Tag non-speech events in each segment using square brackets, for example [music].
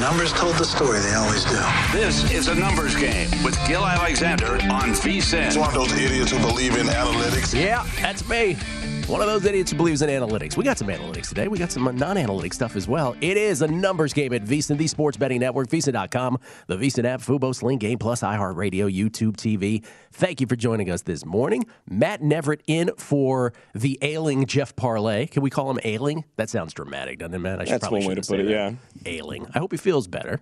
Numbers told the story, they always do. This is a numbers game with Gill Alexander on VSIN. It's one of those idiots who believe in analytics. Yeah, that's me. One of those idiots who believes in analytics. We got some analytics today. We got some non-analytic stuff as well. It is a numbers game at VSIN, the sports betting network, VSIN.com, the VSIN app, Fubo, Sling Game Plus, iHeartRadio, YouTube TV. Thank you for joining us this morning. Matt Neverett in for the ailing Jeff Parlay. Can we call him ailing? That sounds dramatic, doesn't it, Matt? I That's probably one way to put it, that. Ailing. I hope he feels better.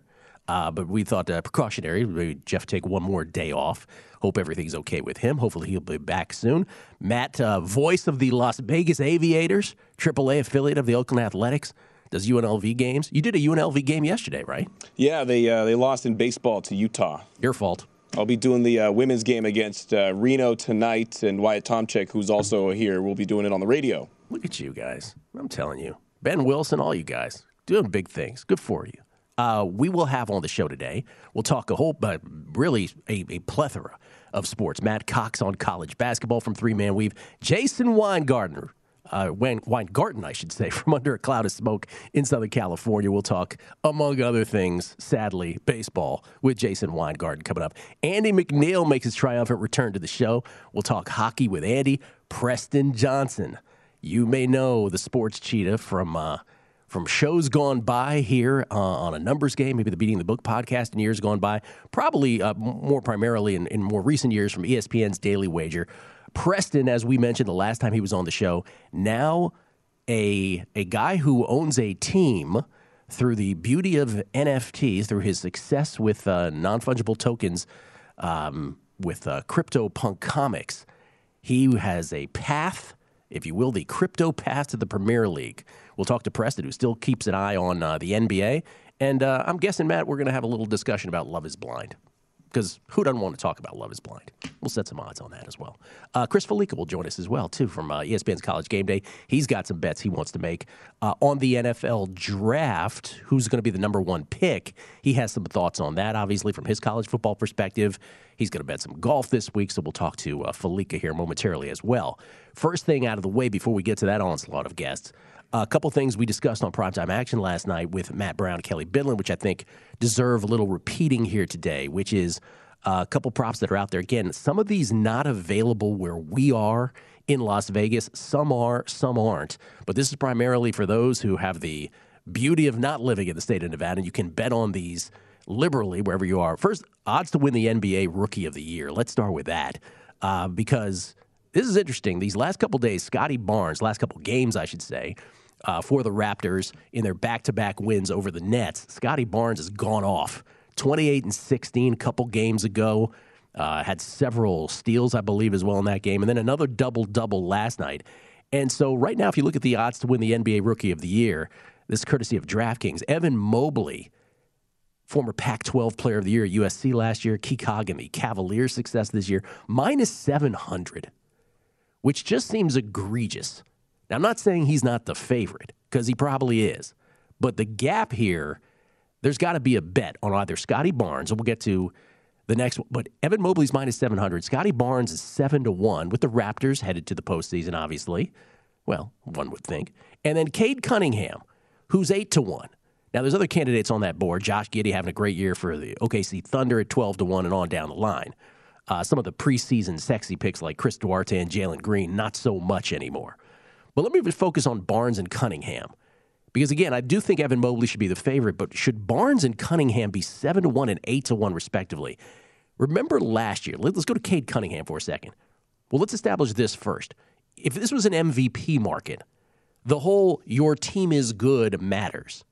Uh, but we thought uh, precautionary. Maybe Jeff take one more day off. Hope everything's okay with him. Hopefully he'll be back soon. Matt, uh, voice of the Las Vegas Aviators, AAA affiliate of the Oakland Athletics, does UNLV games. You did a UNLV game yesterday, right? Yeah, they uh, they lost in baseball to Utah. Your fault. I'll be doing the uh, women's game against uh, Reno tonight, and Wyatt Tomchek, who's also here, will be doing it on the radio. Look at you guys. I'm telling you. Ben Wilson, all you guys, doing big things. Good for you. Uh, we will have on the show today. We'll talk a whole, but really a, a plethora of sports. Matt Cox on college basketball from Three Man Weave. Jason Weingartner, uh, Wein- Weingarten, I should say, [laughs] from Under a Cloud of Smoke in Southern California. We'll talk, among other things, sadly, baseball with Jason Weingarten coming up. Andy McNeil makes his triumphant return to the show. We'll talk hockey with Andy. Preston Johnson. You may know the sports cheetah from. Uh, from shows gone by here uh, on a numbers game, maybe the Beating the Book podcast in years gone by, probably uh, more primarily in, in more recent years from ESPN's Daily Wager. Preston, as we mentioned the last time he was on the show, now a a guy who owns a team through the beauty of NFTs, through his success with uh, non fungible tokens, um, with uh, CryptoPunk Comics. He has a path, if you will, the crypto path to the Premier League. We'll talk to Preston, who still keeps an eye on uh, the NBA. And uh, I'm guessing, Matt, we're going to have a little discussion about Love is Blind. Because who doesn't want to talk about Love is Blind? We'll set some odds on that as well. Uh, Chris Fallica will join us as well, too, from uh, ESPN's College Game Day. He's got some bets he wants to make uh, on the NFL draft. Who's going to be the number one pick? He has some thoughts on that, obviously, from his college football perspective. He's going to bet some golf this week, so we'll talk to uh, Fallica here momentarily as well. First thing out of the way before we get to that onslaught of guests, a couple things we discussed on Primetime Action last night with Matt Brown, and Kelly Bidlin, which I think deserve a little repeating here today, which is uh, a couple props that are out there. Again, some of these not available where we are in Las Vegas. Some are, some aren't. But this is primarily for those who have the beauty of not living in the state of Nevada. You can bet on these liberally wherever you are. First, odds to win the NBA Rookie of the Year. Let's start with that uh, because this is interesting. These last couple days, Scottie Barnes, last couple games, I should say, uh, for the Raptors in their back-to-back wins over the Nets. Scottie Barnes has gone off, 28 and 16, a couple games ago. Uh, had several steals, I believe, as well in that game, and then another double-double last night. And so, right now, if you look at the odds to win the NBA Rookie of the Year, this is courtesy of DraftKings. Evan Mobley, former Pac 12 Player of the Year at USC last year, the Cavaliers' success this year, minus 700, which just seems egregious. Now, I'm not saying he's not the favorite, because he probably is. But the gap here, there's got to be a bet on either Scottie Barnes, and we'll get to the next one. But Evan Mobley's minus 700. Scottie Barnes is 7 to 1, with the Raptors headed to the postseason, obviously. Well, one would think. And then Cade Cunningham, who's 8 to 1. Now, there's other candidates on that board. Josh Giddey having a great year for the OKC Thunder at 12 to 1 and on down the line. Uh, some of the preseason sexy picks like Chris Duarte and Jalen Green, not so much anymore. But let me focus on Barnes and Cunningham. Because again, I do think Evan Mobley should be the favorite, but should Barnes and Cunningham be 7 to 1 and 8 to 1 respectively? Remember last year, let's go to Cade Cunningham for a second. Well, let's establish this first. If this was an MVP market, the whole your team is good matters.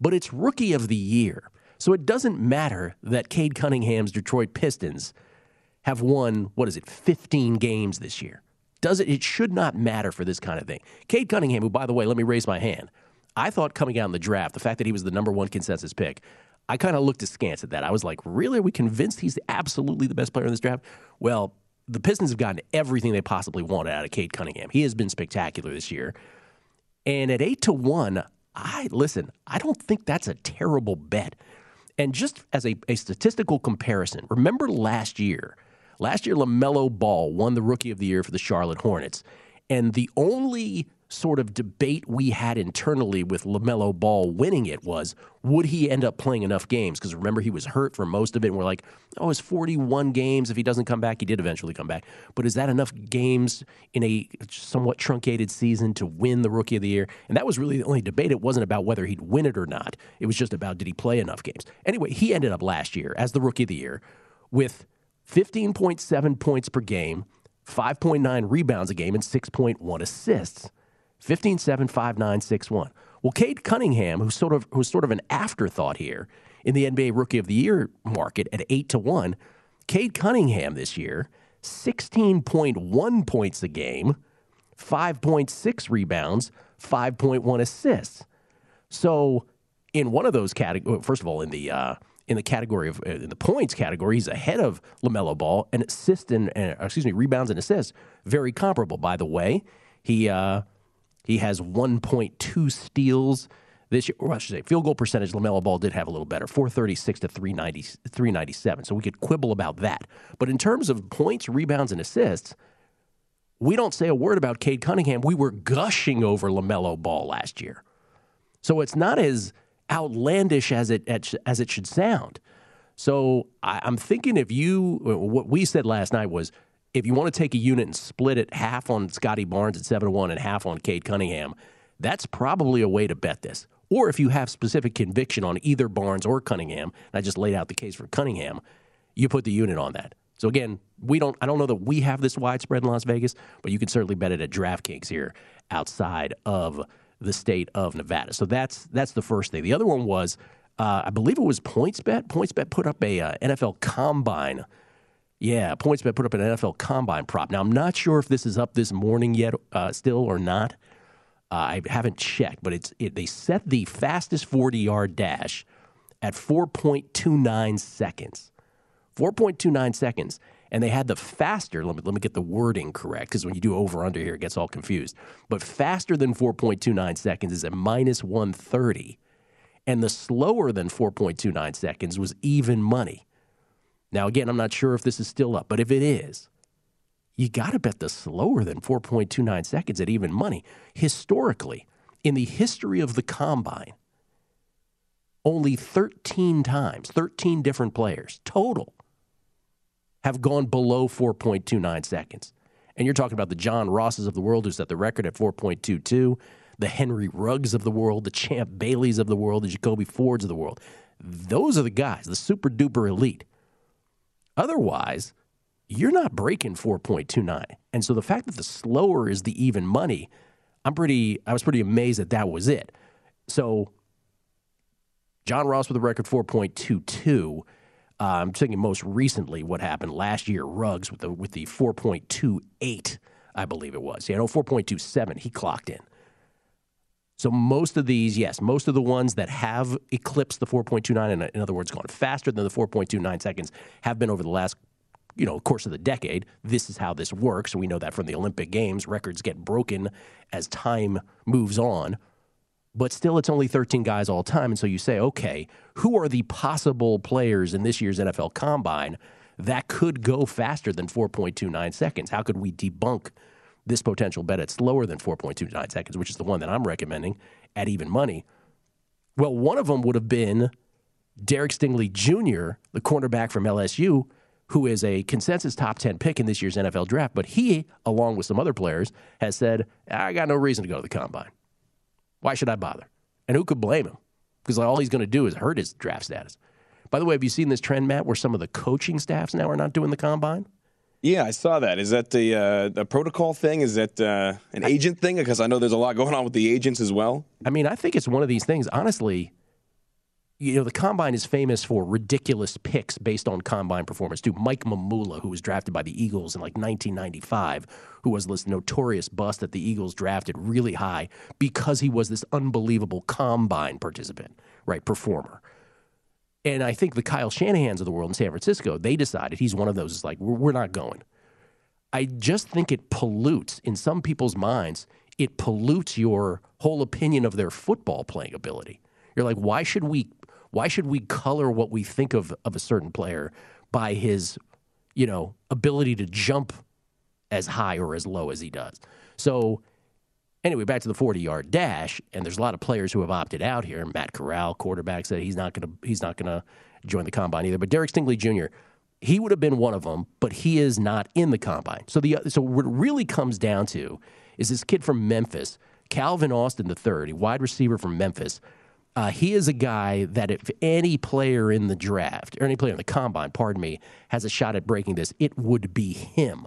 But it's rookie of the year. So it doesn't matter that Cade Cunningham's Detroit Pistons have won, what is it, 15 games this year. Does it? It should not matter for this kind of thing. Cade Cunningham, who, by the way, let me raise my hand. I thought coming out in the draft, the fact that he was the number one consensus pick, I kind of looked askance at that. I was like, really? Are we convinced he's absolutely the best player in this draft? Well, the Pistons have gotten everything they possibly wanted out of Cade Cunningham. He has been spectacular this year. And at eight to one, I listen, I don't think that's a terrible bet. And just as a, a statistical comparison, remember last year, last year LaMelo Ball won the rookie of the year for the Charlotte Hornets. And the only sort of debate we had internally with LaMelo Ball winning it was would he end up playing enough games? Because remember, he was hurt for most of it. And we're like, oh, it's 41 games. If he doesn't come back, he did eventually come back. But is that enough games in a somewhat truncated season to win the Rookie of the Year? And that was really the only debate. It wasn't about whether he'd win it or not, it was just about did he play enough games. Anyway, he ended up last year as the Rookie of the Year with 15.7 points per game. 5.9 rebounds a game and 6.1 assists. 15 7 5 9 6 1. Well, Cade Cunningham, who's sort of who's sort of an afterthought here in the NBA Rookie of the Year market at 8 to 1, Cade Cunningham this year, 16.1 points a game, 5.6 rebounds, 5.1 assists. So, in one of those categories, first of all, in the uh, in the category of uh, in the points category, he's ahead of LaMelo Ball, and assists and uh, excuse me, rebounds and assists very comparable. By the way, he uh, he has 1.2 steals this year. Or I should say, field goal percentage, LaMelo Ball did have a little better, 436 to 390, 397. So we could quibble about that. But in terms of points, rebounds, and assists, we don't say a word about Cade Cunningham. We were gushing over LaMelo Ball last year. So it's not as outlandish as it as it should sound. So I, am thinking if you uh, what we said last night was if you want to take a unit and split it half on Scottie Barnes at 7 1 and half on Cade Cunningham, that's probably a way to bet this. Or if you have specific conviction on either Barnes or Cunningham, I just laid out the case for Cunningham, you put the unit on that. So again, we don't I don't know that we have this widespread in Las Vegas, but you can certainly bet it at DraftKings here outside of the state of Nevada. So that's that's the first thing. The other one was uh, I believe it was PointsBet. PointsBet put up a uh, NFL Combine yeah, PointsBet put up an NFL Combine prop. Now I'm not sure if this is up this morning yet, uh, still or not. Uh, I haven't checked, but it's it, they set the fastest 40 yard dash at 4.29 seconds. 4.29 seconds, and they had the faster. Let me let me get the wording correct because when you do over under here, it gets all confused. But faster than 4.29 seconds is at minus 130, and the slower than 4.29 seconds was even money. Now, again, I'm not sure if this is still up, but if it is, you got to bet the slower than 4.29 seconds at even money. Historically, in the history of the combine, only 13 times, 13 different players total have gone below 4.29 seconds. And you're talking about the John Rosses of the world who set the record at 4.22, the Henry Ruggs of the world, the Champ Baileys of the world, the Jacoby Fords of the world. Those are the guys, the super duper elite. Otherwise, you're not breaking 4.29. And so the fact that the slower is the even money, I'm pretty I was pretty amazed that that was it. So John Ross with a record 4.22. Uh, I'm thinking most recently what happened last year. Ruggs with the with the 4.28, I believe it was. Yeah, no, 4.27. He clocked in. So most of these, yes, most of the ones that have eclipsed the 4.29, in, in other words, gone faster than the 4.29 seconds, have been over the last, you know, course of the decade. This is how this works. We know that from the Olympic Games, records get broken as time moves on. But still, it's only 13 guys all time. And so you say, okay, who are the possible players in this year's NFL Combine that could go faster than 4.29 seconds? How could we debunk this potential bet at slower than 4.29 seconds, which is the one that I'm recommending at even money. Well, one of them would have been Derek Stingley Jr., the cornerback from LSU, who is a consensus top 10 pick in this year's NFL draft, but he, along with some other players, has said, I got no reason to go to the combine. Why should I bother? And who could blame him? Because all he's going to do is hurt his draft status. By the way, have you seen this trend, Matt, where some of the coaching staffs now are not doing the combine? Yeah, I saw that. Is that the uh, the protocol thing? Is that uh, an agent thing? Because I know there's a lot going on with the agents as well. I mean, I think it's one of these things. Honestly, you know, the combine is famous for ridiculous picks based on combine performance. Too, Mike Mamula, who was drafted by the Eagles in like 1995, who was this notorious bust that the Eagles drafted really high because he was this unbelievable combine participant, right, performer. And I think the Kyle Shanahan's of the world in San Francisco, they decided he's one of those. It's like we're, we're not going. I just think it pollutes in some people's minds. It pollutes your whole opinion of their football playing ability. You're like, why should we? Why should we color what we think of of a certain player by his, you know, ability to jump as high or as low as he does? So Anyway, back to the 40 yard dash, and there's a lot of players who have opted out here. Matt Corral, quarterback, said he's not going to he's not going to join the combine either. But Derek Stingley Jr. He would have been one of them, but he is not in the combine. So the so what it really comes down to is this kid from Memphis, Calvin Austin III, a wide receiver from Memphis. Uh, he is a guy that if any player in the draft or any player in the combine, pardon me, has a shot at breaking this, it would be him.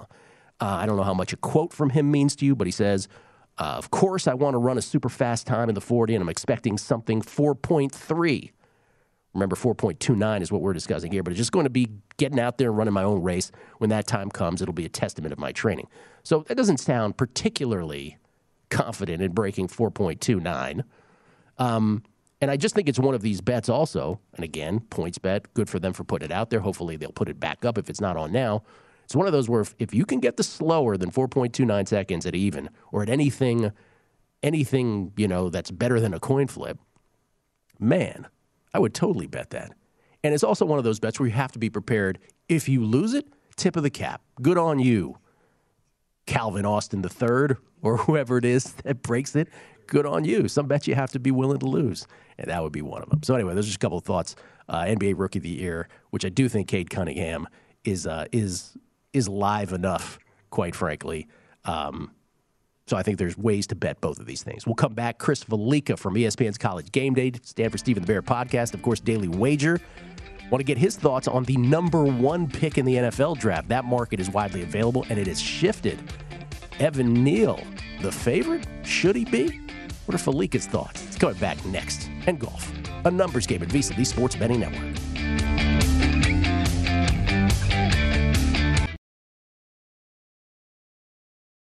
Uh, I don't know how much a quote from him means to you, but he says, uh, of course, I want to run a super fast time in the 40, and I'm expecting something 4.3. Remember, 4.29 is what we're discussing here, but it's just going to be getting out there and running my own race. When that time comes, it'll be a testament of my training. So that doesn't sound particularly confident in breaking 4.29. Um, and I just think it's one of these bets also. And again, points bet, good for them for putting it out there. Hopefully they'll put it back up if it's not on now. It's one of those where if, if you can get the slower than 4.29 seconds at even or at anything anything, you know, that's better than a coin flip, man, I would totally bet that. And it's also one of those bets where you have to be prepared. If you lose it, tip of the cap. Good on you. Calvin Austin III or whoever it is that breaks it, good on you. Some bets you have to be willing to lose, and that would be one of them. So anyway, there's just a couple of thoughts. Uh, NBA Rookie of the Year, which I do think Cade Cunningham is uh, is is live enough, quite frankly. Um, so I think there's ways to bet both of these things. We'll come back. Chris Fallica from ESPN's College Game Day, Stanford Steve and the Bear podcast, of course, Daily Wager. Want to get his thoughts on the number one pick in the NFL draft. That market is widely available and it has shifted. Evan Neal, the favorite? Should he be? What are Fallica's thoughts? It's coming back next. And golf. A numbers game at VSiN, the Sports Betting Network.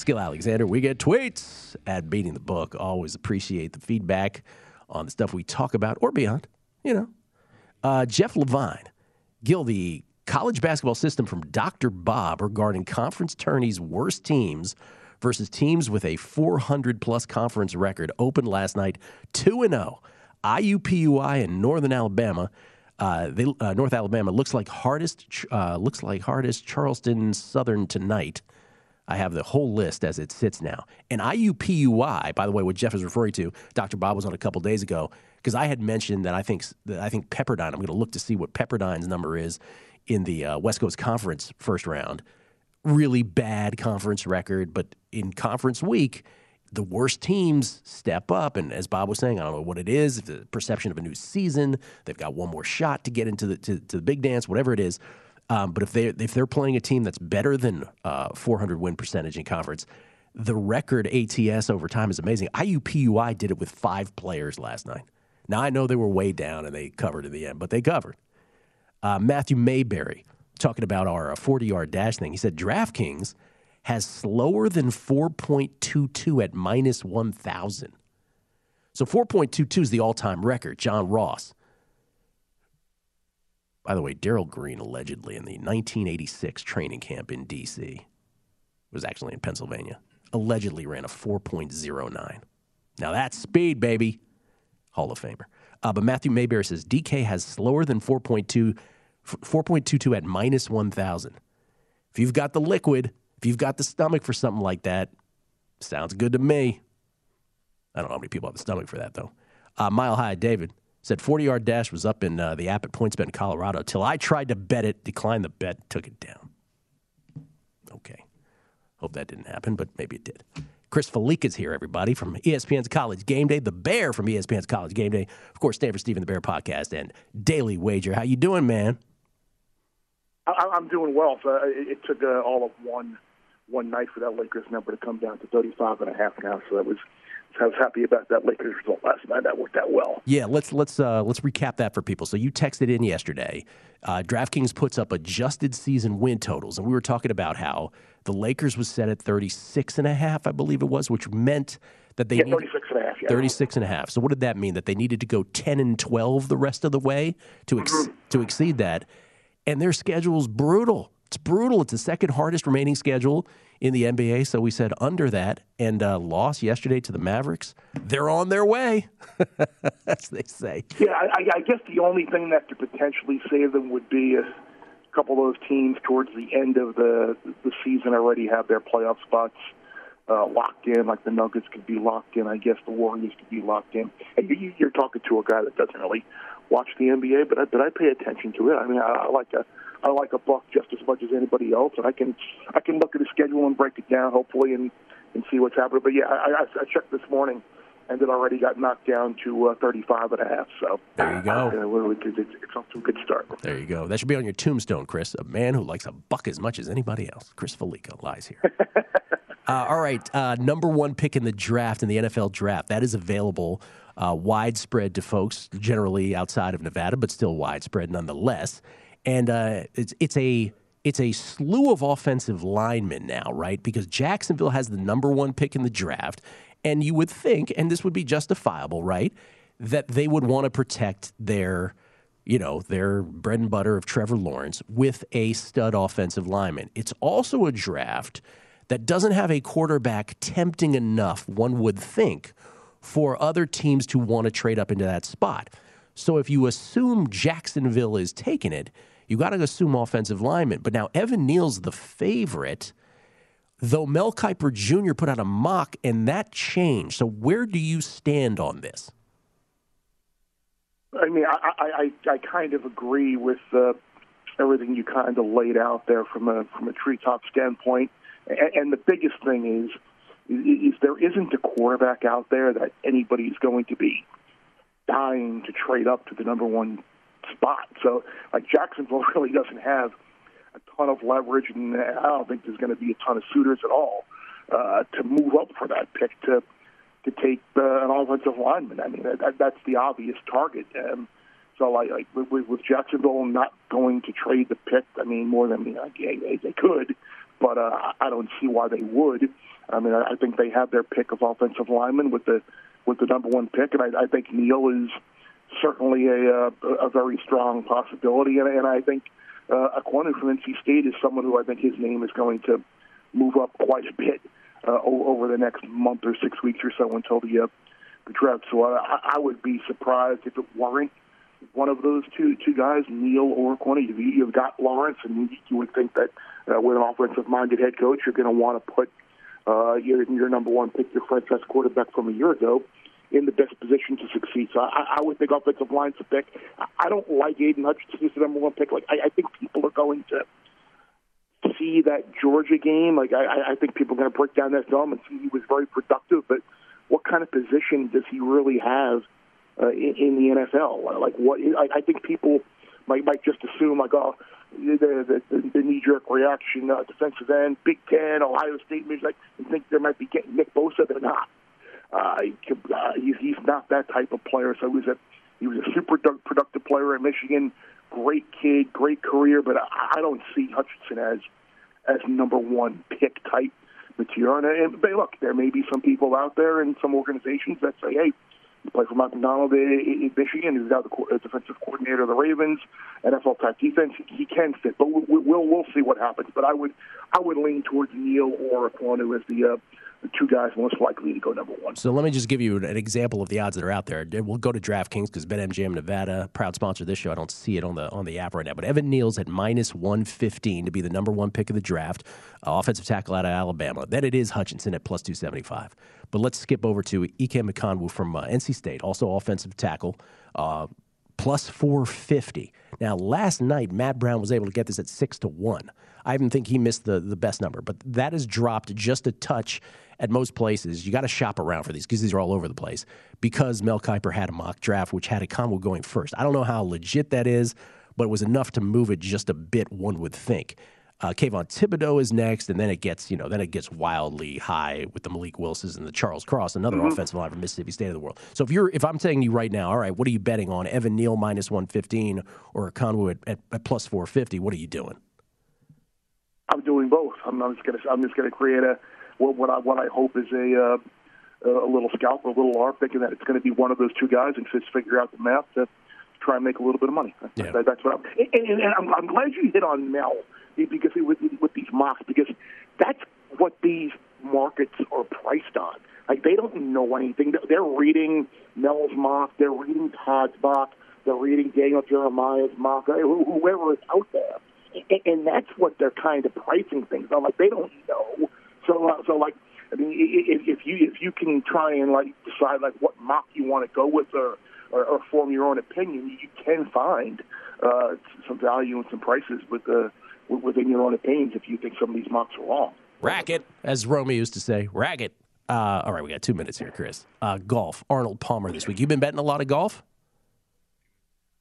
Skill Alexander, we get tweets at Beating the Book. Always appreciate the feedback on the stuff we talk about or beyond. You know, uh, Jeff Levine, Gill, the college basketball system from Dr. Bob regarding conference tourneys' worst teams versus teams with a 400 plus conference record opened last night 2 0. IUPUI and Northern Alabama. Uh, they, uh, North Alabama looks like hardest uh, looks like hardest Charleston Southern tonight. I have the whole list as it sits now. And IUPUI, by the way, what Jeff is referring to, Dr. Bob was on a couple days ago because I had mentioned that I think that I think Pepperdine. I'm going to look to see what Pepperdine's number is in the uh, West Coast Conference first round. Really bad conference record, but in conference week, the worst teams step up. And as Bob was saying, I don't know what it is, if the perception of a new season, they've got one more shot to get into the to, to the big dance, whatever it is. Um, but if they if they're playing a team that's better than uh, 400 win percentage in conference, the record ATS over time is amazing. IUPUI did it with five players last night. Now I know they were way down and they covered in the end, but they covered. Uh, Matthew Mayberry talking about our 40 yard dash thing. He said DraftKings has slower than 4.22 at minus 1,000. So 4.22 is the all time record. John Ross. By the way, Darrell Green allegedly in the 1986 training camp in D.C. was actually in Pennsylvania. Allegedly ran a 4.09. Now that's speed, baby. Hall of Famer. Uh, but Matthew Mayberry says DK has slower than 4.2, 4.22 at minus 1,000. If you've got the liquid, if you've got the stomach for something like that, sounds good to me. I don't know how many people have the stomach for that, though. Uh, Mile High David said 40 yard dash was up in uh, the app at PointsBet in Colorado till I tried to bet it, declined the bet, took it down. Okay. Hope that didn't happen, but maybe it did. Chris is here, everybody, from ESPN's College Game Day, the Bear from ESPN's College Game Day, of course, Stanford Steve and the Bear podcast, and Daily Wager. How you doing, man? I'm doing well. So it took uh, all of one one night for that Lakers number to come down to 35 and a half now. So that was I was happy about that Lakers result last night. That worked out well. Yeah, let's let's uh, let's recap that for people. So you texted in yesterday. Uh, DraftKings puts up adjusted season win totals, and we were talking about how the Lakers was set at 36 and a half, I believe it was, which meant that they yeah, 36 and a half. Yeah. 36 and a half. So what did that mean? That they needed to go 10 and 12 the rest of the way to ex- mm-hmm. to exceed that, and their schedule's brutal. It's brutal. It's the second hardest remaining schedule in the NBA. So we said under that and uh, lost yesterday to the Mavericks. They're on their way, [laughs] as they say. Yeah, I, I guess the only thing that could potentially save them would be a couple of those teams towards the end of the the season already have their playoff spots. Uh, locked in, like the Nuggets could be locked in. I guess the Warriors could be locked in. And you, you're talking to a guy that doesn't really watch the NBA, but I, but I pay attention to it. I mean, I, I like a I like a buck just as much as anybody else, and I can I can look at the schedule and break it down hopefully and and see what's happening. But yeah, I, I, I checked this morning, and it already got knocked down to uh, 35 and a half. So there you go. Uh, it's, it's off to a good start. There you go. That should be on your tombstone, Chris. A man who likes a buck as much as anybody else. Chris Fallica lies here. [laughs] uh, all right, uh, number one pick in the draft in the NFL draft that is available. Uh, widespread to folks generally outside of Nevada, but still widespread nonetheless and uh, it's it's a it's a slew of offensive linemen now, right? Because Jacksonville has the number one pick in the draft, and you would think, and this would be justifiable, right, that they would want to protect their you know, their bread and butter of Trevor Lawrence with a stud offensive lineman. It's also a draft that doesn't have a quarterback tempting enough, one would think, for other teams to want to trade up into that spot. So if you assume Jacksonville is taking it, you got to assume offensive lineman. But now Evan Neal's the favorite, though Mel Kiper Jr. put out a mock and that changed. So where do you stand on this? I mean, I, I, I kind of agree with uh, everything you kind of laid out there from a from a treetop standpoint. And, and the biggest thing is, is, there isn't a quarterback out there that anybody's going to be dying to trade up to the number one spot. So, like Jacksonville [laughs] really doesn't have a ton of leverage, and I don't think there's going to be a ton of suitors at all uh, to move up for that pick to to take uh, an offensive lineman. I mean, that, that's the obvious target. Um, so, like, like with, with Jacksonville not going to trade the pick, I mean, more than mean, like, they, they could, but uh, I don't see why they would. I mean, I think they have their pick of offensive linemen with the with the number one pick, and I, I think Neal is certainly a, a, a very strong possibility, and, and I think uh, Ekwonu from NC State is someone who I think his name is going to move up quite a bit uh, over the next month or six weeks or so until the uh, the draft. So I, I would be surprised if it weren't one of those two two guys, Neal or. You've, you've got Lawrence, and you would think that uh, with an offensive-minded head coach, you're going to want to put uh, your your number one pick, your franchise quarterback from a year ago, in the best position to succeed. So I, I would think offensive line's a pick. I don't like Aidan Hutchinson as the number one pick. Like I, I think people are going to see that Georgia game. Like I, I think people are going to break down that film and see he was very productive. But what kind of position does he really have uh, in, in the NFL? Like what? I, I think people might might just assume like oh. The, the, the knee-jerk reaction, uh, defensive end, Big Ten, Ohio State, like think there might be getting Nick Bosa. They're not. Uh, he, uh, he's, he's not that type of player. So he was a he was a super productive player at Michigan. Great kid, great career, but I, don't see Hutchinson as as number one pick type material. And, but look, there may be some people out there and some organizations that say, hey, you play for Mike Macdonald in Michigan, who's now the uh, defensive coordinator of the Ravens, NFL type defense. He can fit, but we'll we'll see what happens. But I would I would lean towards Neal or Ekwonu as the uh, the two guys most likely to go number one. So let me just give you an example of the odds that are out there. We'll go to DraftKings because BetMGM Nevada, proud sponsor of this show. I don't see it on the on the app right now, but Evan Neal's at minus one fifteen to be the number one pick of the draft, uh, offensive tackle out of Alabama. Then it is Hutchinson at plus two seventy five. But let's skip over to Ikem Ekwonu from uh, NC State, also offensive tackle. Uh, plus 450. Now, last night, Matt Brown was able to get this at 6 to 1. I even think he missed the, the best number, but that has dropped just a touch at most places. You got to shop around for these because these are all over the place. Because Mel Kiper had a mock draft which had Ekwonu going first. I don't know how legit that is, but it was enough to move it just a bit. One would think. Uh, Kayvon Thibodeaux is next, and then it gets you know then it gets wildly high with the Malik Wilsons and the Charles Cross, another mm-hmm. offensive line from Mississippi State of the world. So if you're if I'm telling you right now, all right, what are you betting on? Evan Neal minus one fifteen or Ekwonu at, at, at plus four fifty? What are you doing? I'm doing both. I'm, I'm just gonna I'm just gonna create a what, what I what I hope is a uh, a little scalp, or a little arm, thinking that it's going to be one of those two guys, and just figure out the math to try and make a little bit of money. Yeah. That, that's what I'm. And, and, and I'm, I'm glad you hit on Mel because with with these mocks because that's what these markets are priced on. Like they don't know anything. They're reading Mel's mock. They're reading Todd's mock. They're reading Daniel Jeremiah's mock. Whoever is out there, and, that's what they're kind of pricing things on. Like they don't know so, uh, so like, I mean, if, if you if you can try and like decide like what mock you want to go with or, or, or form your own opinion, you can find uh, some value and some prices with the within your own opinions if you think some of these mocks are wrong. Racket, as Romy used to say, racket. Uh, all right, we got two minutes here, Chris. Uh, golf. Arnold Palmer this week. You've been betting a lot of golf.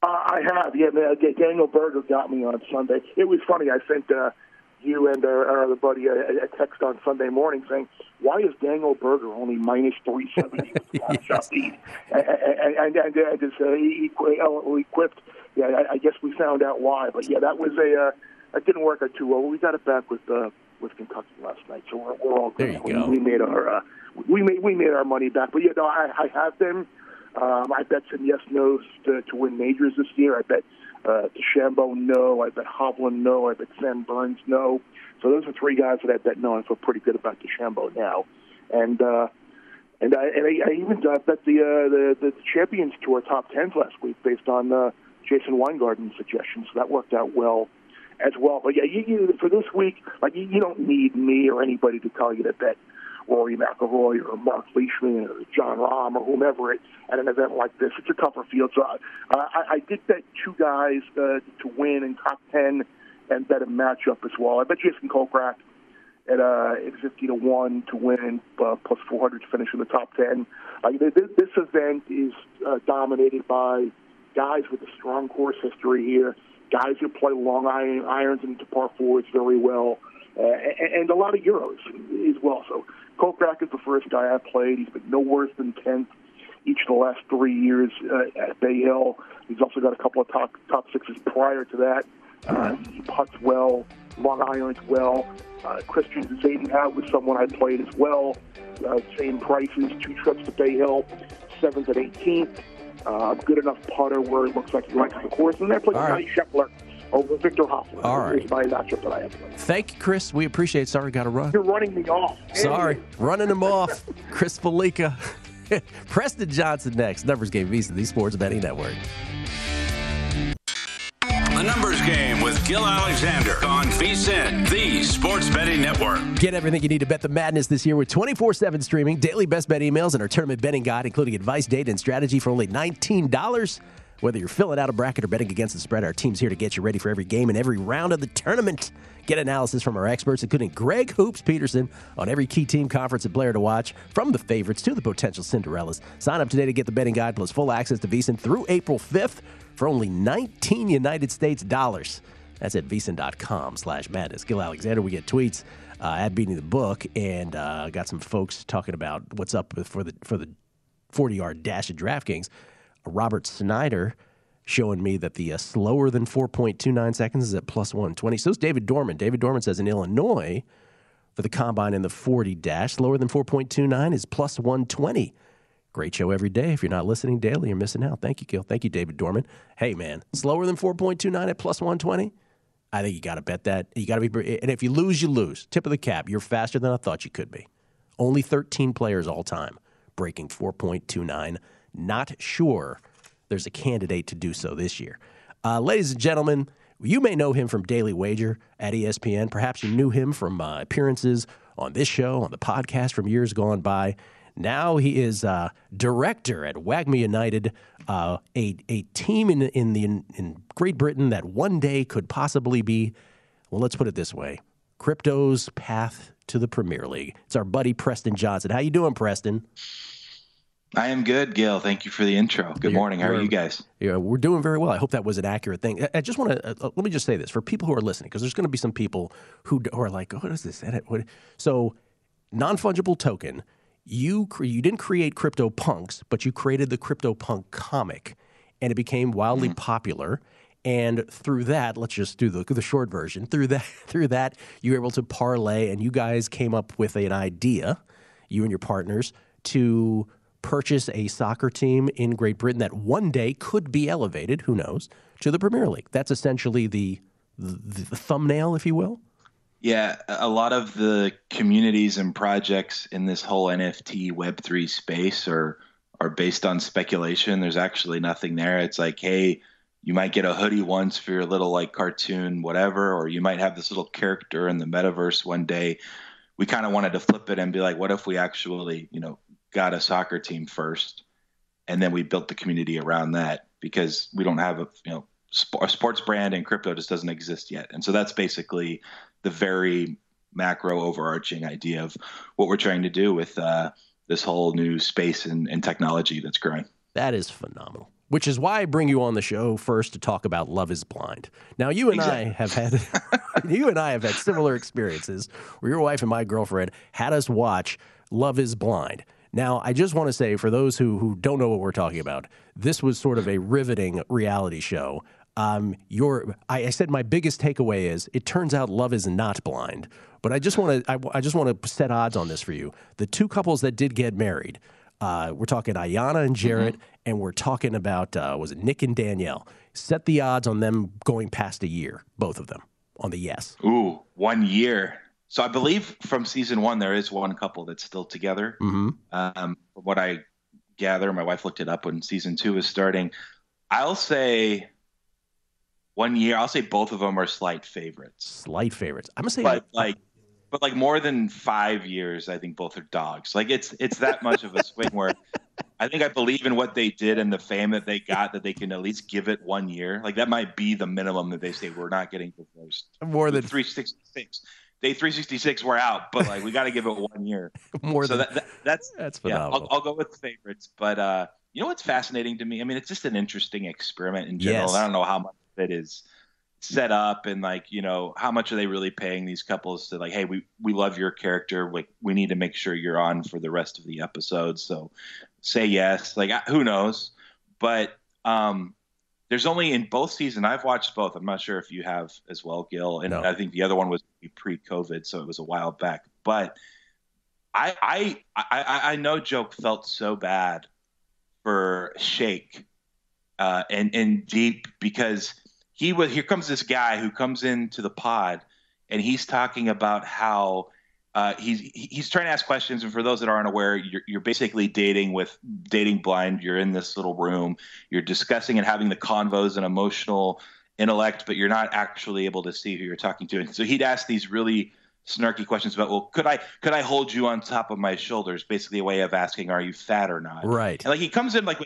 Uh, I have, yeah. Man, Daniel Berger got me on Sunday. It was funny. I sent uh, you and our, our other buddy a, a text on Sunday morning saying, "Why is Daniel Berger only minus three seventy with yes. lead?" And, and, and, and just uh, equipped. Yeah, I, I guess we found out why. But yeah, that was a uh, that didn't work out too well. We got it back with uh, with Kentucky last night, so we're, we're all good. You go. We, we made our uh, we made we made our money back. But yeah, no, I, I have been. Um, I bet some yes nos to, to win majors this year. I bet uh, DeChambeau, no. I bet Hovland, no. I bet Sam Burns, no. So those are three guys that I bet no. I feel pretty good about DeChambeau now, and uh, and I and I, I even uh, bet the, uh, the the Champions Tour top tens last week based on uh, Jason Weingarten's suggestions. So that worked out well as well. But yeah, you, you, for this week, like you, you don't need me or anybody to tell you to bet Rory McIlroy or Mark Leishman or Jon Rahm or whomever at, at an event like this. It's a tougher field. So uh, I, I did bet two guys uh, to win in top 10 and bet a matchup as well. I bet Jason Kokrak at, uh, at 50 to 1 to win, uh, plus 400 to finish in the top 10. Uh, this, this event is uh, dominated by guys with a strong course history here, guys who play long iron, irons into par fours very well, uh, and, and a lot of Euros as well. So Kokrak is the first guy I played. He's been no worse than 10th each of the last three years uh, at Bay Hill. He's also got a couple of top top sixes prior to that. Uh, he puts well, long irons well. Uh, Christiaan Bezuidenhout was someone I played as well. Uh, same prices, two trips to Bay Hill, seventh and 18th. Uh, good enough putter where it looks like he likes the course. And then I played Scottie right. Scheffler over Viktor Hovland. All right. Is my matchup that I have. Thank you, Chris. We appreciate. it. Sorry, got to run. You're running me off. Sorry, running him off. [laughs] Chris Fallica. [laughs] Preston Johnson next. Numbers game VSIN, the Sports Betting Network. Gill Alexander on VSIN, the Sports Betting Network. Get everything you need to bet the madness this year with 24 7 streaming, daily best bet emails, and our tournament betting guide, including advice, data, and strategy for only $19. Whether you're filling out a bracket or betting against the spread, our team's here to get you ready for every game and every round of the tournament. Get analysis from our experts, including Greg Hoops Peterson, on every key team conference and player to watch, from the favorites to the potential Cinderellas. Sign up today to get the betting guide plus full access to VSIN through April 5th for only 19 United States dollars. That's at VSIN.com slash madness. Gill Alexander, we get tweets uh, at Beating the Book, and uh, got some folks talking about what's up for the for the 40 yard dash at DraftKings. Robert Snyder showing me that the uh, slower than 4.29 seconds is at plus 120. So is David Dorman. David Dorman says in Illinois for the combine in the 40 dash, slower than 4.29 is plus 120. Great show every day. If you're not listening daily, you're missing out. Thank you, Gill. Thank you, David Dorman. Hey, man, slower than 4.29 at plus 120? I think you got to bet that. You got to be, and if you lose, you lose. Tip of the cap. You're faster than I thought you could be. Only 13 players all time breaking 4.29. Not sure there's a candidate to do so this year. Uh, ladies and gentlemen, you may know him from Daily Wager at ESPN. Perhaps you knew him from uh, appearances on this show, on the podcast from years gone by. Now he is uh, director at Wagmi United, uh, a, a team in, in, the, in Great Britain that one day could possibly be, well, let's put it this way, crypto's path to the Premier League. It's our buddy Preston Johnson. How you doing, Preston? I am good, Gill. Thank you for the intro. Good You're- morning. How are you're- guys? Yeah, we're doing very well. I hope that was an accurate thing. I- I just want to uh, let me just say this for people who are listening, because there's going to be some people who, who are like, "What is this?" Edit? What? So, non fungible token. You cre- you didn't create crypto punks, but you created the crypto punk comic, and it became wildly mm-hmm. popular. And through that, let's just do the the short version. Through that, [laughs] through that, you were able to parlay, and you guys came up with an idea, you and your partners, to purchase a soccer team in Great Britain that one day could be elevated, who knows, to the Premier League. That's essentially the the, the thumbnail, if you will. Yeah, a lot of the communities and projects in this whole NFT Web3 space are are based on speculation. There's actually nothing there. It's like, hey, you might get a hoodie once for your little like cartoon, whatever, or you might have this little character in the metaverse one day. We kind of wanted to flip it and be like, what if we actually, you know, got a soccer team first, and then we built the community around that because we don't have a you know a sports brand and crypto just doesn't exist yet, and so that's basically the very macro overarching idea of what we're trying to do with uh, this whole new space and, and technology that's growing. That is phenomenal. Which is why I bring you on the show first to talk about Love is Blind. Now, you and I have had [laughs] you and I have had similar experiences where your wife and my girlfriend had us watch Love is Blind. Now, I just want to say for those who who don't know what we're talking about, this was sort of a riveting reality show. Um, your, I, I said my biggest takeaway is it turns out love is not blind. But I just want to, I, I just want to set odds on this for you. The two couples that did get married, uh, we're talking Iyanna and Jarrette, and we're talking about uh, was it Nick and Danielle? Set the odds on them going past a year, both of them, on the yes. Ooh, one year. So I believe from season one there is one couple that's still together. Mm-hmm. Um, from what I gather, my wife looked it up when season two is starting. I'll say one year. I'll say both of them are slight favorites. Slight favorites. I'm gonna say, but like, but like more than five years, I think both are dogs. Like it's it's that much of a swing where I think I believe in what they did and the fame that they got that they can at least give it one year. Like that might be the minimum that they say we're not getting divorced. More than three sixty six. Day three sixty six, we're out. But like we got to give it one year. [laughs] More so than that, that that's [laughs] that's yeah. I'll, I'll go with favorites, but uh, you know what's fascinating to me? I mean, it's just an interesting experiment in general. Yes. I don't know how much it is set up and like you know how much are they really paying these couples to like hey we we love your character. Like we need to make sure you're on for the rest of the episodes so say yes. Like who knows? But um there's only in both season i've watched both. I'm not sure if you have as well gil. And No. i think the other one was pre-covid so it was a while back. But i i i, I know joke felt so bad for shake uh and and deep because he was here comes this guy who comes into the pod and he's talking about how uh, he's he's trying to ask questions. And for those that aren't aware you're, you're basically dating with dating blind. You're in this little room. You're discussing and having the convos and emotional intellect but you're not actually able to see who you're talking to. And so he'd ask these really snarky questions about well could i could i hold you on top of my shoulders? Basically a way of asking are you fat or not? Right. and like he comes in like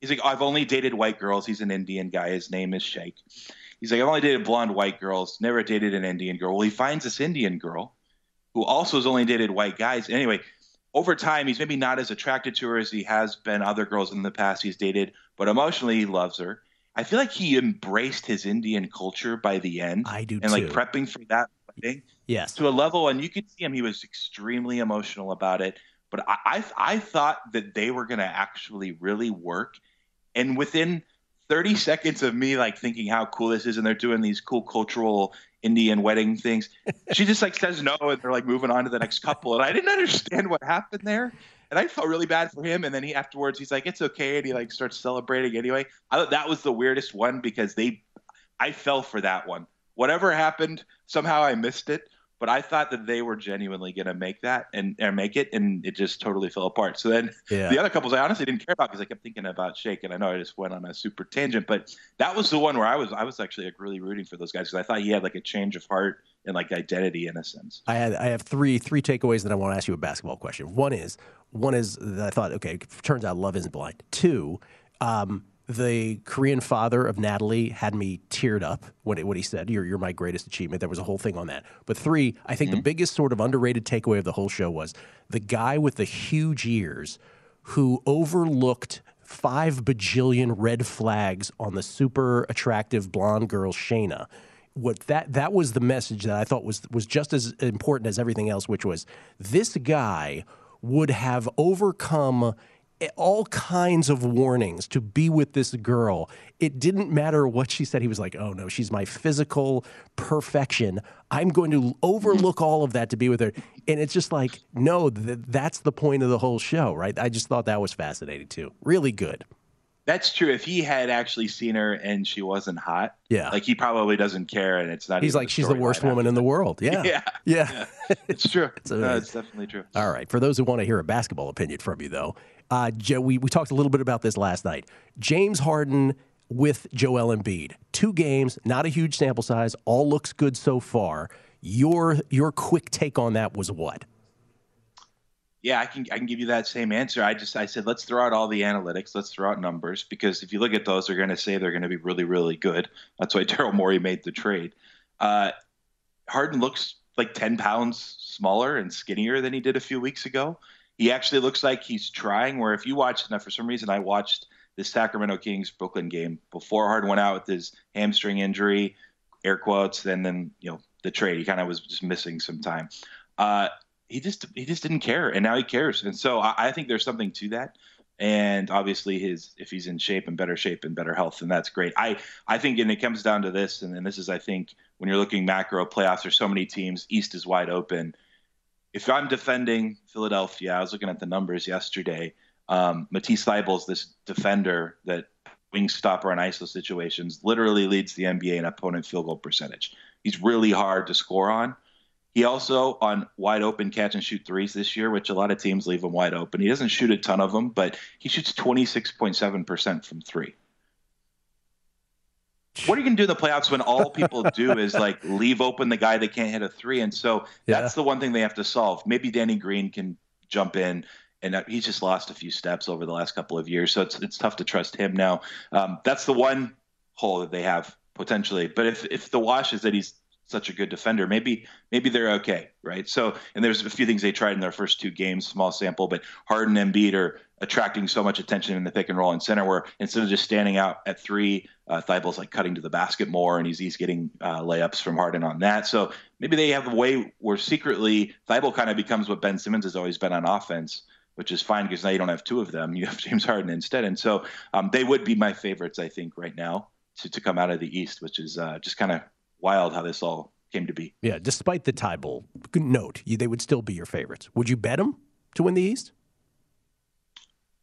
he's like i've only dated white girls he's an indian guy his name is Shake. he's like i've only dated blonde white girls never dated an indian girl well he finds this indian girl who also has only dated white guys anyway over time he's maybe not as attracted to her as he has been other girls in the past he's dated but emotionally he loves her i feel like he embraced his indian culture by the end I do and like prepping for that wedding Yes. to a level, and you could see him. He was extremely emotional about it. But I, I, I thought that they were going to actually really work. And within 30 seconds of me like thinking how cool this is, and they're doing these cool cultural Indian wedding things, she just like says no, and they're like moving on to the next couple. And I didn't understand what happened there. And I felt really bad for him. And then he afterwards, he's like, "It's okay," and he like starts celebrating anyway. I thought that was the weirdest one because they, I fell for that one. Whatever happened, somehow I missed it. But I thought that they were genuinely going to make that and, and make it, and it just totally fell apart. So then Yeah. the other couples I honestly didn't care about because I kept thinking about Shake, and I know I just went on a super tangent, but that was the one where I was I was actually like really rooting for those guys because I thought he had like a change of heart and like identity in a sense. I had I have three three takeaways that I want to ask you a basketball question. One is one is that I thought okay, turns out love isn't blind. Two, um, the Korean father of Natalie had me teared up when it, when he said you're you're my greatest achievement. There was a whole thing on that. But three, I think the mm-hmm. biggest sort of underrated takeaway of the whole show was the guy with the huge ears who overlooked five bajillion red flags on the super attractive blonde girl Shaina. What that that was the message that I thought was was just as important as everything else, which was this guy would have overcome all kinds of warnings to be with this girl. It didn't matter what she said. He was like, "Oh no, she's my physical perfection. I'm going to overlook all of that to be with her." And it's just like, no, th- that's the point of the whole show, right? I just thought that was fascinating too. Really good. That's true. If he had actually seen her and she wasn't hot, Yeah. like he probably doesn't care, and it's not. He's like, she's the worst woman in the world. [laughs] Yeah. Yeah. Yeah. It's true. [laughs] It's no, it's definitely true. All right. For those who want to hear a basketball opinion from you, though, uh, Joe, we, we talked a little bit about this last night. James Harden with Joel Embiid. Two games, not a huge sample size. All looks good so far. Your your quick take on that was what? Yeah, I can I can give you that same answer. I just I said let's throw out all the analytics, let's throw out numbers because if you look at those, they're going to say they're going to be really really good. That's why [laughs] Daryl Morey made the trade. Uh, Harden looks like ten pounds smaller and skinnier than he did a few weeks ago. He actually looks like he's trying. Where if you watched, now for some reason I watched the Sacramento Kings Brooklyn game before Harden went out with his hamstring injury, air quotes, and then you know the trade. He kind of was just missing some time. Uh, he just he just didn't care, and now he cares, and so I, I think there's something to that. And obviously, his if he's in shape and better shape and better health, then that's great. I I think, and it comes down to this, and, and this is I think when you're looking macro playoffs, there's so many teams. East is wide open. If I'm defending Philadelphia, I was looking at the numbers yesterday. Um, Matisse Thybulle, this defender that wing stopper in ISO situations, literally leads the NBA in opponent field goal percentage. He's really hard to score on. He also on wide open catch and shoot threes this year, which a lot of teams leave him wide open. He doesn't shoot a ton of them, but he shoots 26.7% from three. What are you going to do in the playoffs when all people do is [laughs] like leave open the guy that can't hit a three? And so that's the one thing they have to solve. Maybe Danny Green can jump in, and he's just lost a few steps over the last couple of years, so it's it's tough to trust him now. Um, that's the one hole that they have potentially. But if if the wash is that he's such a good defender, maybe maybe they're okay, right? So and there's a few things they tried in their first two games, small sample, but Harden and Embiid are attracting so much attention in the pick and roll and center where instead of just standing out at three, uh, Thybulle's like cutting to the basket more and he's, he's getting uh, layups from Harden on that. So maybe they have a way where secretly Thybulle kind of becomes what Ben Simmons has always been on offense, which is fine because now you don't have two of them. You have [laughs] James Harden instead. And so um, they would be my favorites, I think, right now to, to come out of the East, which is uh, just kind of wild how this all came to be. Yeah, despite the Thybulle note, you, they would still be your favorites. Would you bet them to win the East?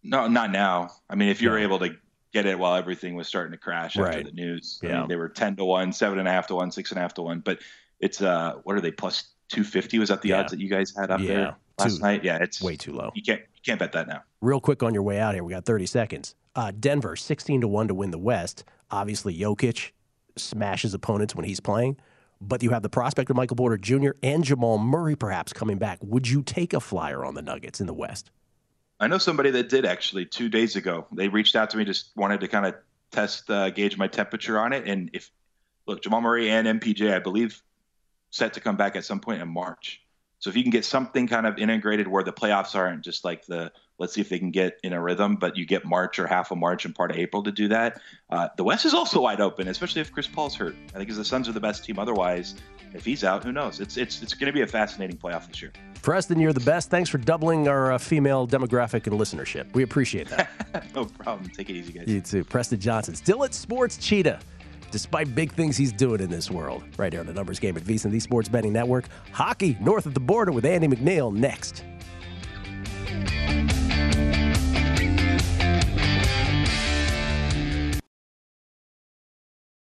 No, not now. I mean, if you're able to get it while everything was starting to crash Right. after the news. I Yeah. mean, they were ten to one, seven and a half to one, six and a half to one. But it's uh, what are they plus two fifty? Was that the Yeah. odds that you guys had up Yeah. there last Too- night? Yeah, it's way too low. You can't you can't bet that now. Real quick on your way out here, we got 30 seconds. Uh, Denver, 16 to 1 to win the West. Obviously, Jokic smashes opponents when he's playing, but you have the prospect of Michael Porter Jr. and Jamal Murray perhaps coming back. Would you take a flyer on the Nuggets in the West? I know somebody that did actually two days ago. They reached out to me, just wanted to kind of test, uh, gauge my temperature on it. And if, look, Jamal Murray and MPJ, I believe, set to come back at some point in March. So if you can get something kind of integrated where the playoffs aren't just like the, let's see if they can get in a rhythm, but you get March or half of March and part of April to do that. Uh, the West is also wide open, especially if Chris Paul's hurt. I think the Suns are the best team. Otherwise, if he's out, who knows? It's it's it's going to be a fascinating playoff this year. Preston, you're the best. Thanks for doubling our uh, female demographic and listenership. We appreciate that. [laughs] no problem. Take it easy, guys. you too. Preston Johnson, still at Sports Cheetah, despite big things he's doing in this world. Right here on the numbers game at VSiN, the Sports Betting Network. Hockey north of the border with Andy McNeil next.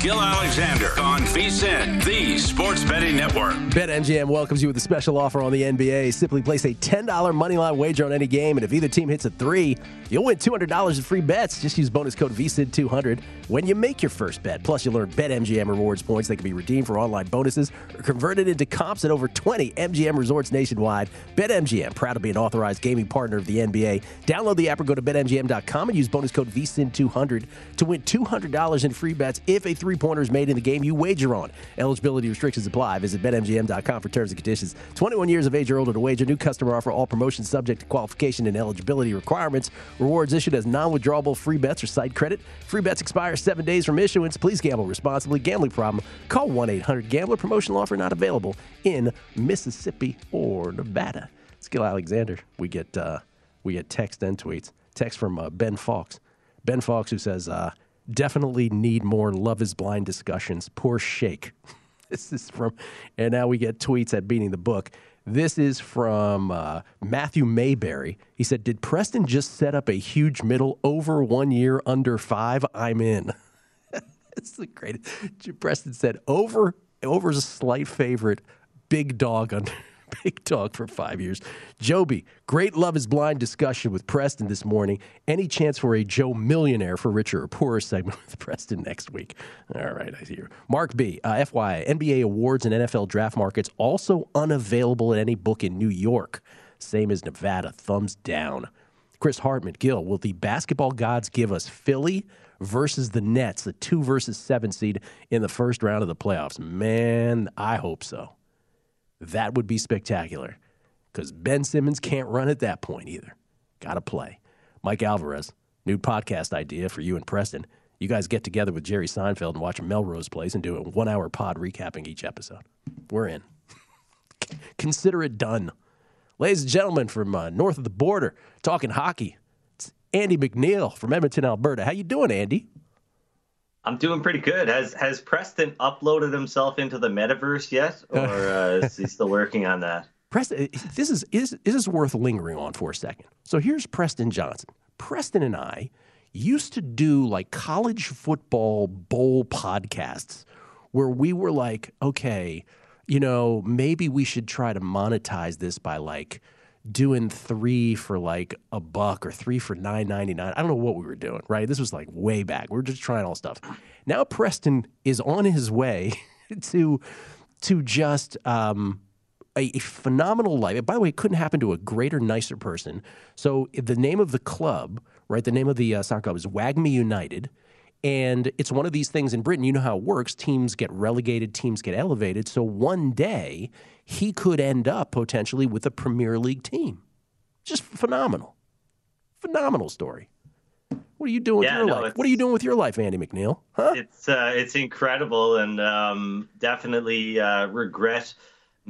Gill Alexander on VSIN, the Sports Betting Network. BetMGM welcomes you with a special offer on the NBA. Simply place a $10 moneyline wager on any game, and if either team hits a three, you'll win $200 in free bets. Just use bonus code VSIN200 when you make your first bet. Plus, you'll earn BetMGM rewards points that can be redeemed for online bonuses or converted into comps at over 20 MGM resorts nationwide. BetMGM, proud to be an authorized gaming partner of the NBA. Download the app or go to BetMGM.com and use bonus code VSIN200 to win $200 in free bets if a three pointer is made in the game you wager on. Eligibility restrictions apply. Visit BetMGM.com for terms and conditions. 21 years of age or older to wager. New customer offer. All promotions subject to qualification and eligibility requirements. Rewards issued as non withdrawable free bets or site credit. Free bets expire seven days from issuance. Please gamble responsibly. Gambling problem? Call 1 800 Gambler. Promotional offer not available in Mississippi or Nevada. Gill Alexander. We get uh, we get text and tweets. Text from uh, Ben Fox. Ben Fox, who says, uh, definitely need more Love is Blind discussions. Poor Shake. [laughs] [laughs] this is from, and now we get tweets at Beating the Book. This is from uh, Matthew Mayberry. He said, Did Preston just set up a huge middle over one year under five? I'm in. [laughs] It's the greatest. Preston said, Over, over is a slight favorite. Big dog under. [laughs] Big dog for five years. Joby, great Love is Blind discussion with Preston this morning. Any chance for a Joe Millionaire for richer or poorer segment [laughs] with Preston next week? All right, I hear. Mark B, uh, FYI, NBA awards and NFL draft markets also unavailable at any book in New York. Same as Nevada. Thumbs down. Chris Hartman, Gill, will the basketball gods give us Philly versus the Nets, the two versus seven seed in the first round of the playoffs? Man, I hope so. That would be spectacular because Ben Simmons can't run at that point either. Got to play. Mike Alvarez, new podcast idea for you and Preston. You guys get together with Jerry Seinfeld and watch Melrose Place and do a one hour pod recapping each episode. We're in. [laughs] Consider it done. Ladies and gentlemen from uh, north of the border, talking hockey. It's Andy McNeil from Edmonton, Alberta. How you doing, Andy? I'm doing pretty good. Has has Preston uploaded himself into the metaverse yet, [laughs] or uh, is he still working on that? Preston, this is, is this is worth lingering on for a second. So here's Preston Johnson. Preston and I used to do like college football bowl podcasts where we were like, okay, you know, maybe we should try to monetize this by like doing three for like a buck or three for nine ninety nine. I don't know what we were doing, right? This was like way back. We were just trying all stuff. Now Preston is on his way [laughs] to to just um, a, phenomenal life. By the way, it couldn't happen to a greater, nicer person. So the name of the club, right? The name of the uh, soccer club is Wagmi United. And it's one of these things in Britain, you know how it works. Teams get relegated, teams get elevated. So one day he could end up potentially with a Premier League team. Just phenomenal. Phenomenal story. What are you doing Yeah, with your no, life? What are you doing with your life, Andy McNeil? Huh? It's uh, it's incredible, and um, definitely uh, regret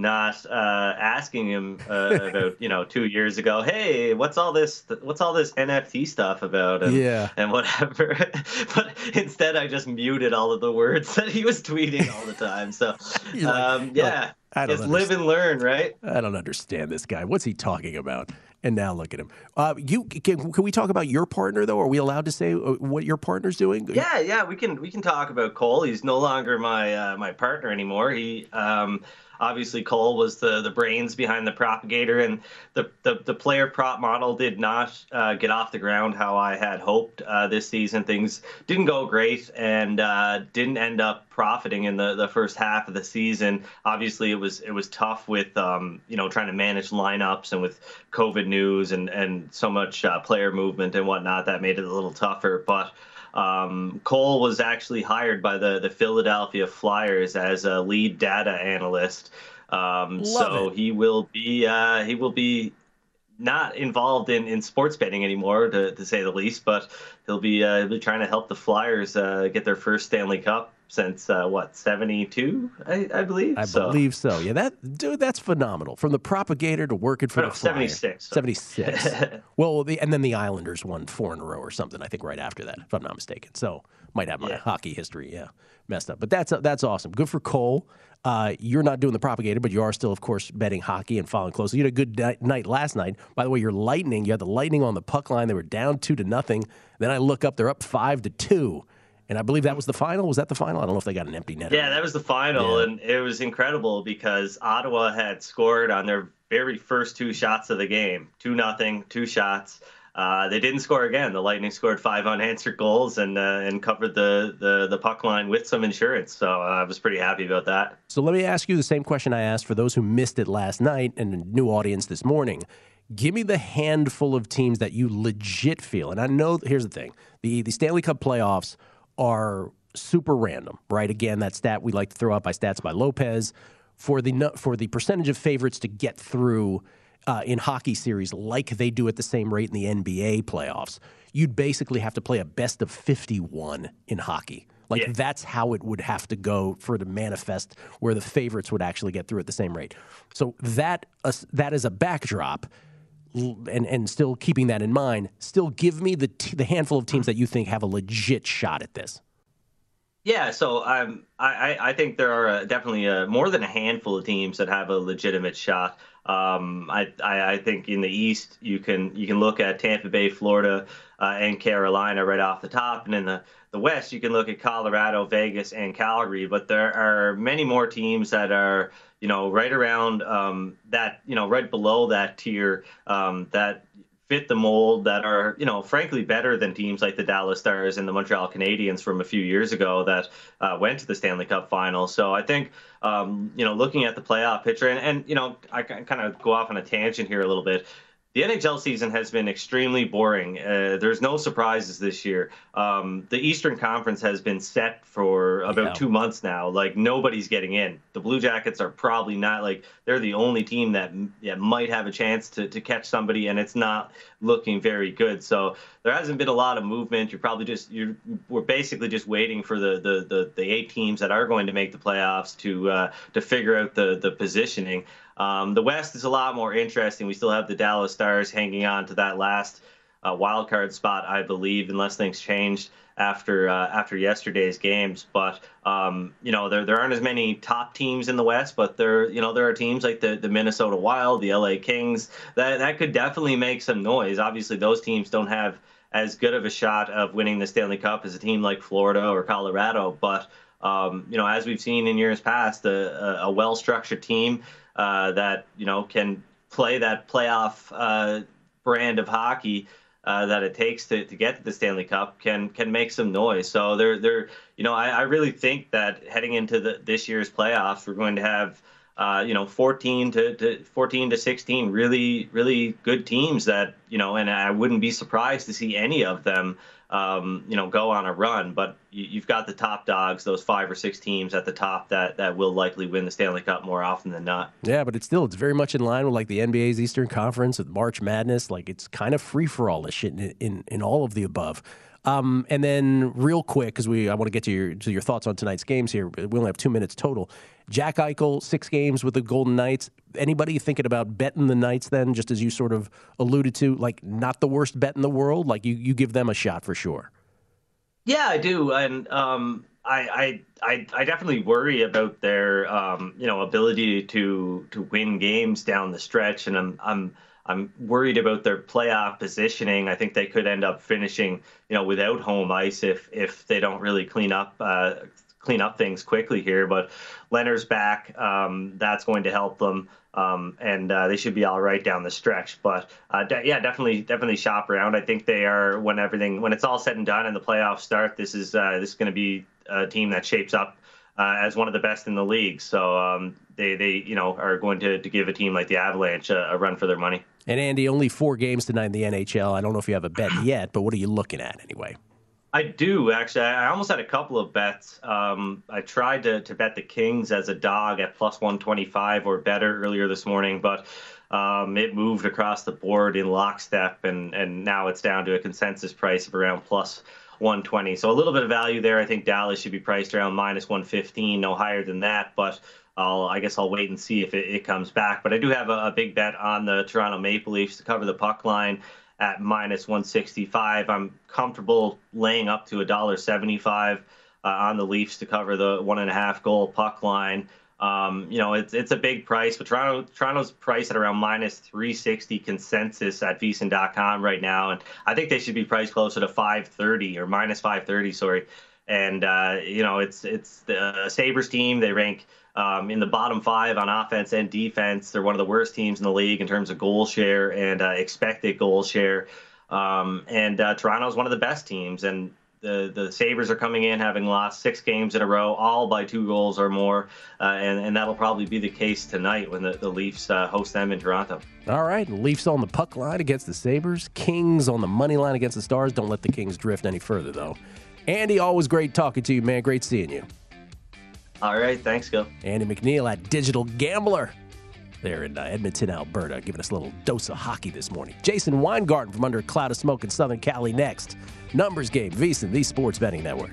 not uh, asking him uh, about you know two years ago. Hey, what's all this? What's all this NFT stuff about? And, Yeah. and whatever. [laughs] but instead, I just muted all of the words that he was tweeting all the time. So [laughs] like- um, you're like, yeah, I don't just live and learn, right? I don't understand this guy. What's he talking about? And now look at him. Uh, you can, can we talk about your partner though? Are we allowed to say uh, what your partner's doing? Yeah, yeah, we can we can talk about Cole. He's no longer my uh, my partner anymore. He um, obviously Cole was the the brains behind the propagator, and the the, the player prop model did not uh, get off the ground how I had hoped uh, this season. Things didn't go great, and uh, didn't end up profiting in the, the first half of the season. Obviously, it was it was tough with um, you know trying to manage lineups and with COVID news and and so much uh, player movement and whatnot. That made it a little tougher, but. Um, Cole was actually hired by the, the Philadelphia Flyers as a lead data analyst. Um, so he will be uh, he will be not involved in, in sports betting anymore, to, to say the least. But he'll be uh, he'll be trying to help the Flyers uh, get their first Stanley Cup since uh, what seventy two, I, I believe. I So- believe so. Yeah, that dude, that's phenomenal. From the propagator to working for No, the Flyers. 76. 76. [laughs] well, the, and then the Islanders won four in a row or something. I think right after that, if I'm not mistaken. So might have my hockey history, yeah, messed up. But that's that's awesome. Good for Cole. Uh, you're not doing the propagator, but you are still, of course, betting hockey and following closely. You had a good ni- night last night. By the way, your Lightning, you had the Lightning on the puck line. They were down two to nothing. Then I look up, they're up five to two. And I believe that was the final. Was that the final? I don't know if they got an empty net. Yeah, that was the final, and it was incredible because Ottawa had scored on their very first two shots of the game, two nothing, two shots. Uh, they didn't score again. The Lightning scored five unanswered goals and uh, and covered the, the the puck line with some insurance. So uh, I was pretty happy about that. So let me ask you the same question I asked for those who missed it last night and a new audience this morning. Give me the handful of teams that you legit feel. And I know here's the thing. The the Stanley Cup playoffs are super random, right? Again, that stat we like to throw out by stats by Lopez for the for the percentage of favorites to get through uh, in hockey series like they do at the same rate in the NBA playoffs. You'd basically have to play a best of 51 in hockey. Like that's how it would have to go for to manifest where the favorites would actually get through at the same rate. So that uh, that is a backdrop, and and still keeping that in mind, still give me the t- the handful of teams that you think have a legit shot at this. Yeah, so um, I, I I think there are uh, definitely uh, more than a handful of teams that have a legitimate shot. Um, I, I I think in the East you can you can look at Tampa Bay, Florida, uh, and Carolina right off the top, and in the the West you can look at Colorado, Vegas, and Calgary. But there are many more teams that are you know right around um, that you know right below that tier um, that fit the mold that are, you know, frankly better than teams like the Dallas Stars and the Montreal Canadiens from a few years ago that uh, went to the Stanley Cup final. So I think, um, you know, looking at the playoff picture, and, and you know, I kind of go off on a tangent here a little bit. The NHL season has been extremely boring. Uh, there's no surprises this year. Um, the Eastern Conference has been set for about Yeah. two months now. Like nobody's getting in. The Blue Jackets are probably not like they're the only team that yeah, might have a chance to, to catch somebody, and it's not looking very good. So there hasn't been a lot of movement. You're probably just you're we're basically just waiting for the the the, the eight teams that are going to make the playoffs to uh, to figure out the the positioning. Um, the West is a lot more interesting. We still have the Dallas Stars hanging on to that last uh, wild card spot, I believe, unless things changed after uh, after yesterday's games. But um, you know, there there aren't as many top teams in the West, but there you know there are teams like the the Minnesota Wild, the LA Kings that that could definitely make some noise. Obviously, those teams don't have as good of a shot of winning the Stanley Cup as a team like Florida or Colorado, but um, you know, as we've seen in years past, a, a well-structured team uh, that you know can play that playoff uh, brand of hockey uh, that it takes to, to get to the Stanley Cup can can make some noise. So they're they're you know I, I really think that heading into the, this year's playoffs, we're going to have uh, you know 14 to, to 14 to 16 really really good teams that you know, and I wouldn't be surprised to see any of them um, you know, go on a run. But you, have got the top dogs, those five or six teams at the top that that will likely win the Stanley Cup more often than not. Yeah, but it's still it's very much in line with like the NBA's Eastern Conference with March Madness. Like it's kind of free for all this shit in, in, in all of the above. Um, and then, real quick, because we I want to get to your to your thoughts on tonight's games here. We only have two minutes total. Jack Eichel, six games with the Golden Knights. Anybody thinking about betting the Knights then, just as you sort of alluded to, like not the worst bet in the world? Like you, you give them a shot for sure. Yeah, I do. And um, I, I, I, definitely worry about their, um, you know, ability to to win games down the stretch, and I'm, I'm, I'm worried about their playoff positioning. I think they could end up finishing, you know, without home ice if if they don't really clean up uh, clean up things quickly here. But Leonard's back. Um, that's going to help them. Um, and uh, they should be all right down the stretch. But uh, de- yeah, definitely, definitely shop around. I think they are when everything, when it's all said and done and the playoffs start. This is uh, this is going to be a team that shapes up uh, as one of the best in the league. So um, they they you know are going to, to give a team like the Avalanche a, a run for their money. And Andy, only four games tonight in the NHL. I don't know if you have a bet [sighs] yet, but what are you looking at anyway? I do actually. I almost had a couple of bets. Um, I tried to, to bet the Kings as a dog at plus 125 or better earlier this morning, but um, it moved across the board in lockstep, and, and now it's down to a consensus price of around plus 120. So a little bit of value there. I think Dallas should be priced around minus 115, no higher than that. But I'll, I guess I'll wait and see if it, it comes back. But I do have a, a, big bet on the Toronto Maple Leafs to cover the puck line at minus 165. I'm comfortable laying up to a dollar 75 uh, on the Leafs to cover the one and a half goal puck line. Um, you know, it's it's a big price, but Toronto Toronto's priced at around minus 360 consensus at VSiN.com right now, and I think they should be priced closer to 530 or minus 530. Sorry, and uh, you know, it's it's the Sabres team. They rank um, in the bottom five on offense and defense. They're one of the worst teams in the league in terms of goal share and uh, expected goal share. Um, and uh, is one of the best teams. And the, the Sabres are coming in having lost six games in a row, all by two goals or more. Uh, and, and that'll probably be the case tonight when the, the Leafs uh, host them in Toronto. All right. Leafs on the puck line against the Sabres. Kings on the money line against the Stars. Don't let the Kings drift any further, though. Andy, always great talking to you, man. Great seeing you. All right. Thanks, Gill. Andy McNeil at Digital Gambler there in uh, Edmonton, Alberta, giving us a little dose of hockey this morning. Jason Weingarten from under a cloud of smoke in Southern Cali next. Numbers game, VSiN, the Sports Betting Network.